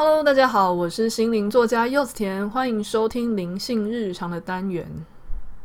Hello，大家好，我是心灵作家柚子甜，欢迎收听灵性日常的单元。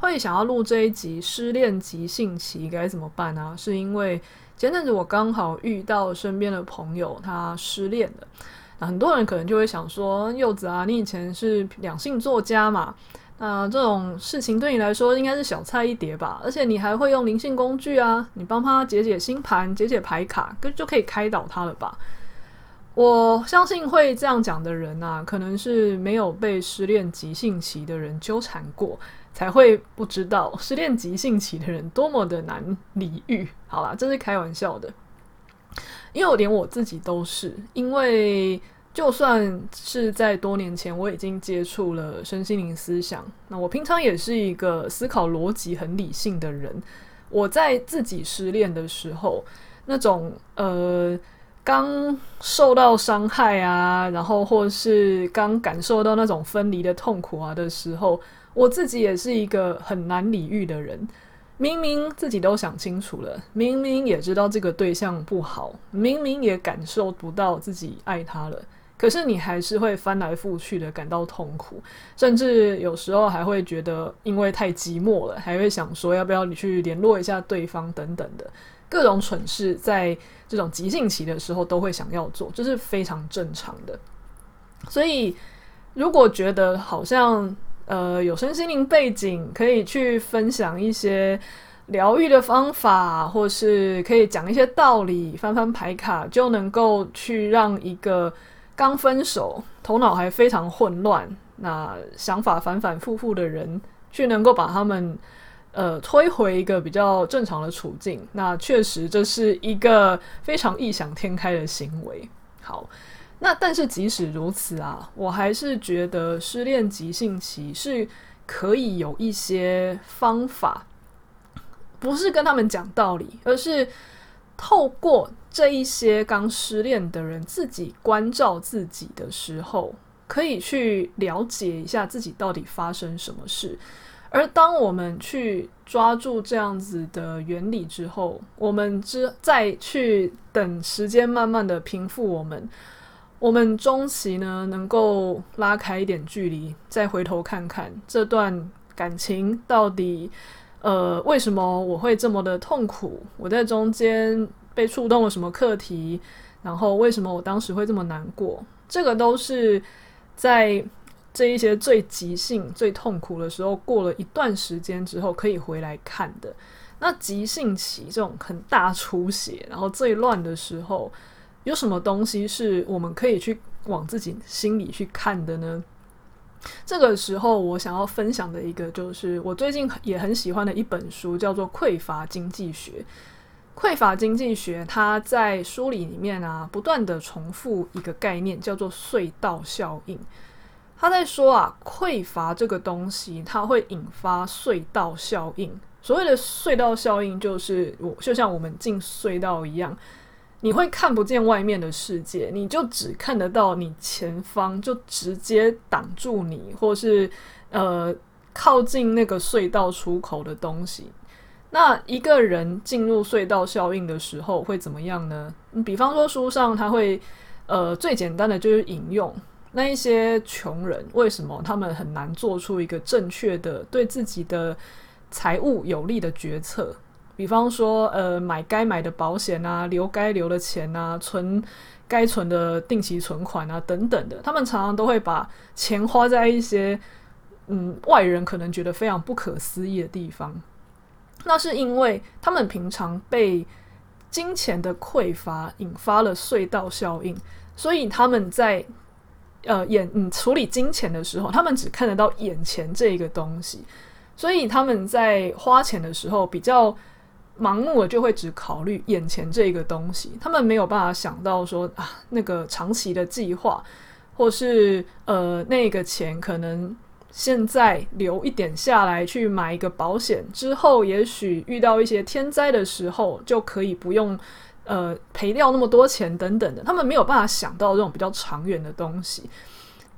会想要录这一集失恋急性期该怎么办呢？是因为前阵子我刚好遇到身边的朋友他失恋了，那很多人可能就会想说，柚子啊，你以前是两性作家嘛，那这种事情对你来说应该是小菜一碟吧？而且你还会用灵性工具啊，你帮他解解星盘、解解牌卡，就可以开导他了吧？我相信会这样讲的人啊，可能是没有被失恋急性期的人纠缠过，才会不知道 失恋急性期的人多么的难理喻。好啦，这是开玩笑的，因为我连我自己都是，因为就算是在多年前我已经接触了身心灵思想，那我平常也是一个思考逻辑很理性的人。我在自己失恋的时候，那种呃。刚受到伤害啊，然后或是刚感受到那种分离的痛苦啊的时候，我自己也是一个很难理喻的人。明明自己都想清楚了，明明也知道这个对象不好，明明也感受不到自己爱他了，可是你还是会翻来覆去的感到痛苦，甚至有时候还会觉得因为太寂寞了，还会想说要不要你去联络一下对方等等的。各种蠢事在这种急性期的时候都会想要做，这是非常正常的。所以，如果觉得好像呃有身心灵背景，可以去分享一些疗愈的方法，或是可以讲一些道理，翻翻牌卡，就能够去让一个刚分手、头脑还非常混乱、那想法反反复复的人，去能够把他们。呃，推回一个比较正常的处境，那确实这是一个非常异想天开的行为。好，那但是即使如此啊，我还是觉得失恋急性期是可以有一些方法，不是跟他们讲道理，而是透过这一些刚失恋的人自己关照自己的时候，可以去了解一下自己到底发生什么事。而当我们去抓住这样子的原理之后，我们之再去等时间慢慢的平复我们，我们中期呢能够拉开一点距离，再回头看看这段感情到底，呃，为什么我会这么的痛苦？我在中间被触动了什么课题？然后为什么我当时会这么难过？这个都是在。这一些最急性、最痛苦的时候，过了一段时间之后，可以回来看的。那急性期这种很大出血，然后最乱的时候，有什么东西是我们可以去往自己心里去看的呢？这个时候，我想要分享的一个，就是我最近也很喜欢的一本书，叫做《匮乏经济学》。匮乏经济学，它在书里里面啊，不断的重复一个概念，叫做隧道效应。他在说啊，匮乏这个东西，它会引发隧道效应。所谓的隧道效应，就是我就像我们进隧道一样，你会看不见外面的世界，你就只看得到你前方，就直接挡住你，或是呃靠近那个隧道出口的东西。那一个人进入隧道效应的时候会怎么样呢？你比方说书上他会呃最简单的就是引用。那一些穷人为什么他们很难做出一个正确的对自己的财务有利的决策？比方说，呃，买该买的保险啊，留该留的钱啊，存该存的定期存款啊，等等的。他们常常都会把钱花在一些嗯外人可能觉得非常不可思议的地方。那是因为他们平常被金钱的匮乏引发了隧道效应，所以他们在。呃，眼嗯处理金钱的时候，他们只看得到眼前这个东西，所以他们在花钱的时候比较盲目的就会只考虑眼前这个东西，他们没有办法想到说啊，那个长期的计划，或是呃那个钱可能现在留一点下来去买一个保险，之后也许遇到一些天灾的时候就可以不用。呃，赔掉那么多钱等等的，他们没有办法想到这种比较长远的东西。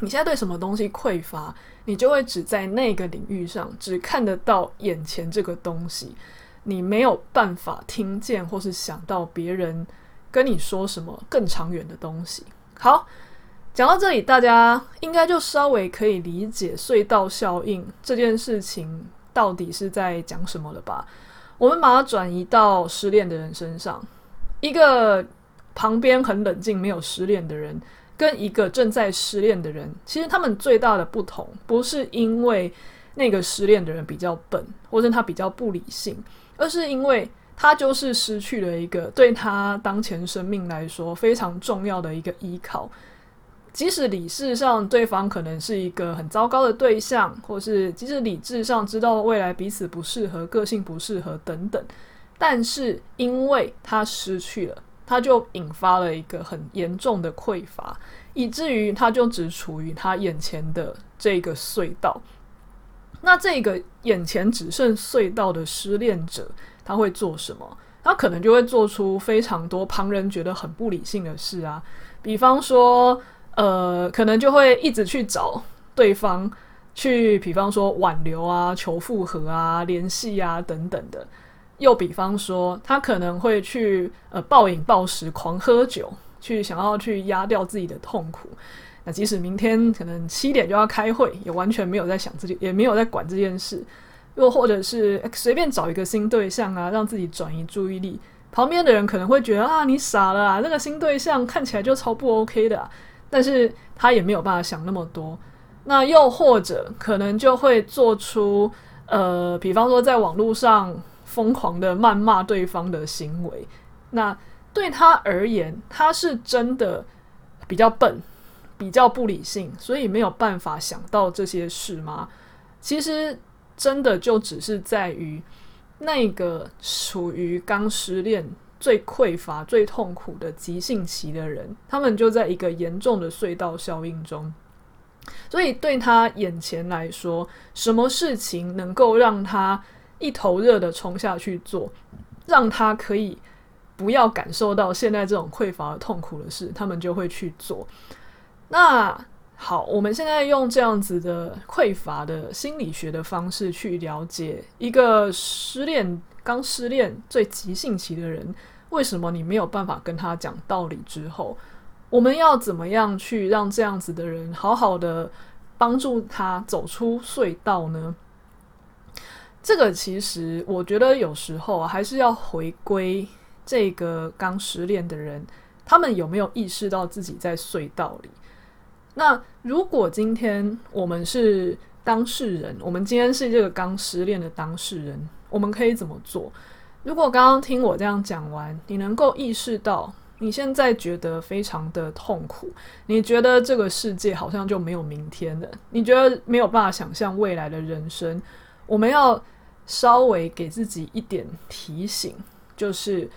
你现在对什么东西匮乏，你就会只在那个领域上只看得到眼前这个东西，你没有办法听见或是想到别人跟你说什么更长远的东西。好，讲到这里，大家应该就稍微可以理解隧道效应这件事情到底是在讲什么了吧？我们把它转移到失恋的人身上，一个旁边很冷静、没有失恋的人，跟一个正在失恋的人，其实他们最大的不同，不是因为那个失恋的人比较笨，或者他比较不理性，而是因为他就是失去了一个对他当前生命来说非常重要的一个依靠。即使理智上对方可能是一个很糟糕的对象，或是即使理智上知道未来彼此不适合、个性不适合等等，但是因为他失去了，他就引发了一个很严重的匮乏，以至于他就只处于他眼前的这个隧道。那这个眼前只剩隧道的失恋者，他会做什么？他可能就会做出非常多旁人觉得很不理性的事啊，比方说。呃，可能就会一直去找对方，去比方说挽留啊、求复合啊、联系啊等等的。又比方说，他可能会去呃暴饮暴食、狂喝酒，去想要去压掉自己的痛苦。即使明天可能七点就要开会，也完全没有在想自己，也没有在管这件事。又或者是随便找一个新对象啊，让自己转移注意力。旁边的人可能会觉得啊，你傻了啊，那个新对象看起来就超不 OK 的。但是他也没有办法想那么多，那又或者可能就会做出呃，比方说在网络上疯狂的谩骂对方的行为。那对他而言，他是真的比较笨，比较不理性，所以没有办法想到这些事吗？其实真的就只是在于那个处于刚失恋。最匮乏、最痛苦的急性期的人，他们就在一个严重的隧道效应中。所以对他眼前来说，什么事情能够让他一头热的冲下去做，让他可以不要感受到现在这种匮乏的痛苦的事，他们就会去做。那好，我们现在用这样子的匮乏的心理学的方式去了解一个失恋。刚失恋最急性期的人，为什么你没有办法跟他讲道理？之后，我们要怎么样去让这样子的人好好的帮助他走出隧道呢？这个其实我觉得有时候还是要回归这个刚失恋的人，他们有没有意识到自己在隧道里？那如果今天我们是当事人，我们今天是这个刚失恋的当事人。我们可以怎么做？如果刚刚听我这样讲完，你能够意识到你现在觉得非常的痛苦，你觉得这个世界好像就没有明天了，你觉得没有办法想象未来的人生，我们要稍微给自己一点提醒，就是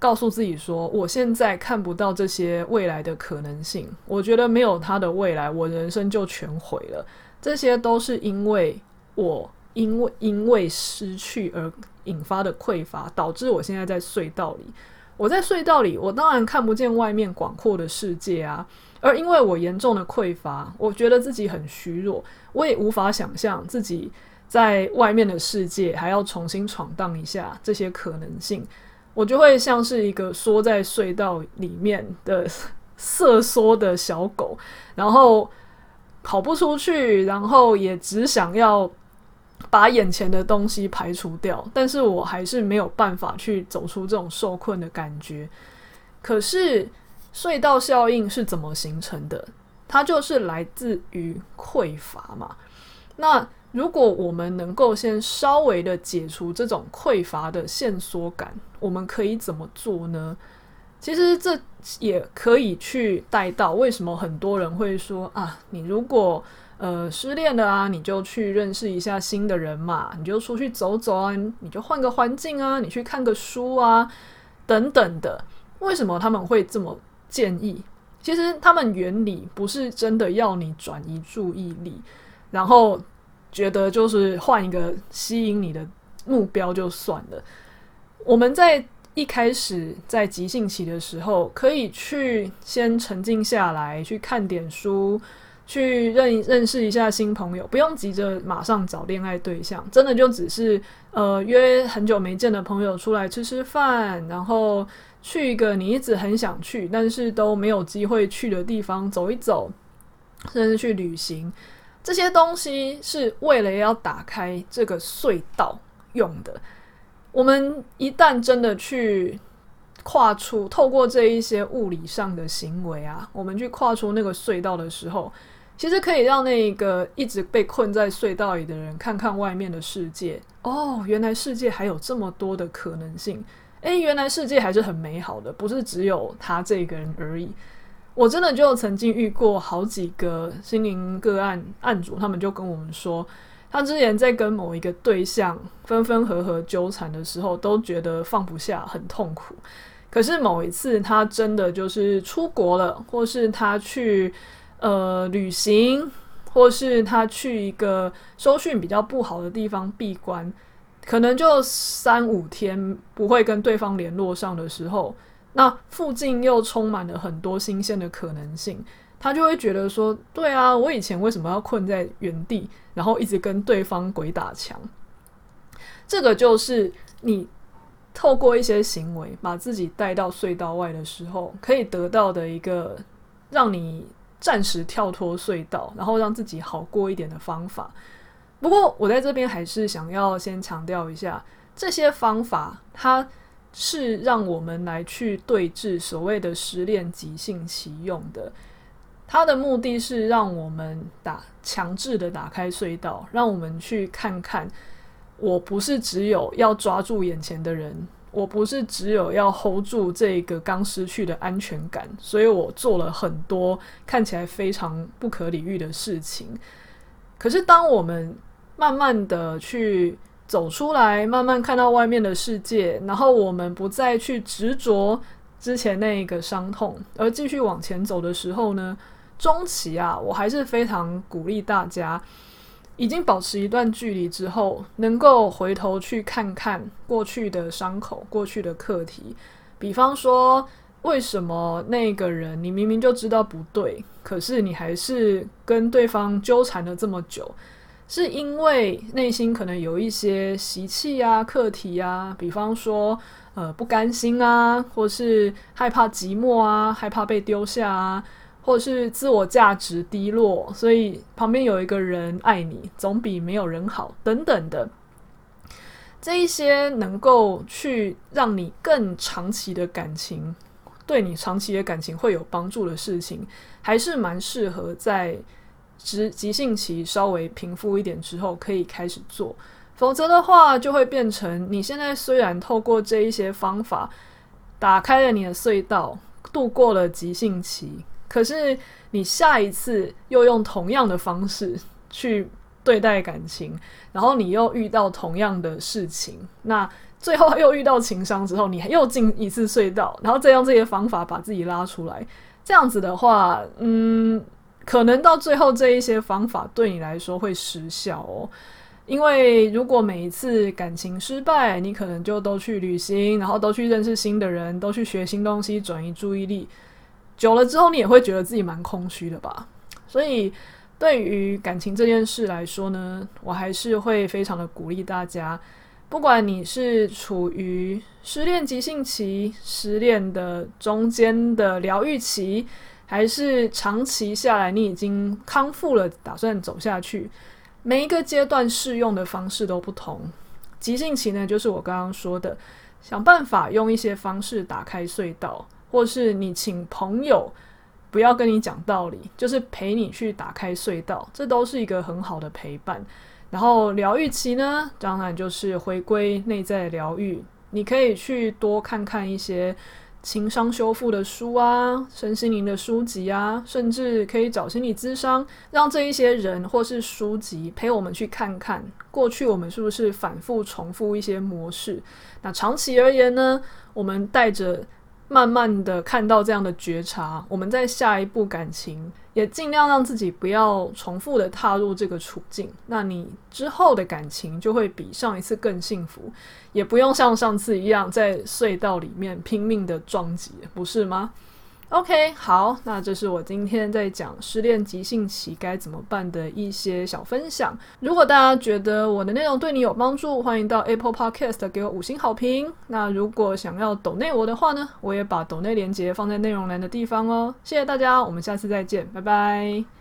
告诉自己说，我现在看不到这些未来的可能性，我觉得没有他的未来，我人生就全毁了。这些都是因为我。因为因为失去而引发的匮乏，导致我现在在隧道里。我在隧道里，我当然看不见外面广阔的世界啊。而因为我严重的匮乏，我觉得自己很虚弱，我也无法想象自己在外面的世界还要重新闯荡一下这些可能性。我就会像是一个缩在隧道里面的 瑟缩的小狗，然后跑不出去，然后也只想要。把眼前的东西排除掉，但是我还是没有办法去走出这种受困的感觉。可是隧道效应是怎么形成的？它就是来自于匮乏嘛。那如果我们能够先稍微的解除这种匮乏的限缩感，我们可以怎么做呢？其实这也可以去带到为什么很多人会说啊，你如果呃，失恋了啊，你就去认识一下新的人嘛，你就出去走走啊，你就换个环境啊，你去看个书啊，等等的。为什么他们会这么建议？其实他们原理不是真的要你转移注意力，然后觉得就是换一个吸引你的目标就算了。我们在一开始在急性期的时候，可以去先沉静下来，去看点书。去认认识一下新朋友，不用急着马上找恋爱对象，真的就只是呃约很久没见的朋友出来吃吃饭，然后去一个你一直很想去，但是都没有机会去的地方走一走，甚至去旅行，这些东西是为了要打开这个隧道用的。我们一旦真的去跨出，透过这一些物理上的行为啊，我们去跨出那个隧道的时候，其实可以让那个一直被困在隧道里的人看看外面的世界。哦，原来世界还有这么多的可能性。诶，原来世界还是很美好的，不是只有他这个人而已。我真的就曾经遇过好几个心灵个案案主，他们就跟我们说，他之前在跟某一个对象分分合合纠缠的时候，都觉得放不下，很痛苦。可是某一次，他真的就是出国了，或是他去呃旅行，或是他去一个收讯比较不好的地方闭关。可能就三五天不会跟对方联络上的时候，那附近又充满了很多新鲜的可能性，他就会觉得说：对啊，我以前为什么要困在原地，然后一直跟对方鬼打墙？这个就是你透过一些行为把自己带到隧道外的时候，可以得到的一个让你暂时跳脱隧道，然后让自己好过一点的方法。不过，我在这边还是想要先强调一下，这些方法它是让我们来去对峙所谓的失恋急性期用的。它的目的是让我们打强制的打开隧道，让我们去看看，我不是只有要抓住眼前的人，我不是只有要 hold 住这个刚失去的安全感，所以我做了很多看起来非常不可理喻的事情。可是当我们慢慢的去走出来，慢慢看到外面的世界，然后我们不再去执着之前那一个伤痛，而继续往前走的时候呢，中期啊，我还是非常鼓励大家，已经保持一段距离之后，能够回头去看看过去的伤口、过去的课题。比方说，为什么那个人你明明就知道不对，可是你还是跟对方纠缠了这么久？是因为内心可能有一些习气啊、课题啊，比方说呃不甘心啊，或是害怕寂寞啊、害怕被丢下啊，或是自我价值低落，所以旁边有一个人爱你，总比没有人好等等的。这一些能够去让你更长期的感情，对你长期的感情会有帮助的事情，还是蛮适合在。急急性期稍微平复一点之后，可以开始做，否则的话，就会变成你现在虽然透过这一些方法打开了你的隧道，度过了急性期，可是你下一次又用同样的方式去对待感情，然后你又遇到同样的事情，那最后又遇到情伤之后，你又进一次隧道，然后再用这些方法把自己拉出来，这样子的话，嗯。可能到最后这一些方法对你来说会失效哦，因为如果每一次感情失败，你可能就都去旅行，然后都去认识新的人，都去学新东西，转移注意力，久了之后你也会觉得自己蛮空虚的吧。所以对于感情这件事来说呢，我还是会非常的鼓励大家，不管你是处于失恋急性期、失恋的中间的疗愈期。还是长期下来，你已经康复了，打算走下去。每一个阶段适用的方式都不同。急性期呢，就是我刚刚说的，想办法用一些方式打开隧道，或是你请朋友不要跟你讲道理，就是陪你去打开隧道，这都是一个很好的陪伴。然后疗愈期呢，当然就是回归内在疗愈，你可以去多看看一些。情商修复的书啊，身心灵的书籍啊，甚至可以找心理咨商，让这一些人或是书籍陪我们去看看过去我们是不是反复重复一些模式。那长期而言呢，我们带着。慢慢的看到这样的觉察，我们在下一步感情也尽量让自己不要重复的踏入这个处境。那你之后的感情就会比上一次更幸福，也不用像上次一样在隧道里面拼命的撞击，不是吗？OK，好，那这是我今天在讲失恋急性期该怎么办的一些小分享。如果大家觉得我的内容对你有帮助，欢迎到 Apple Podcast 给我五星好评。那如果想要抖内我的话呢，我也把抖内链接放在内容栏的地方哦。谢谢大家，我们下次再见，拜拜。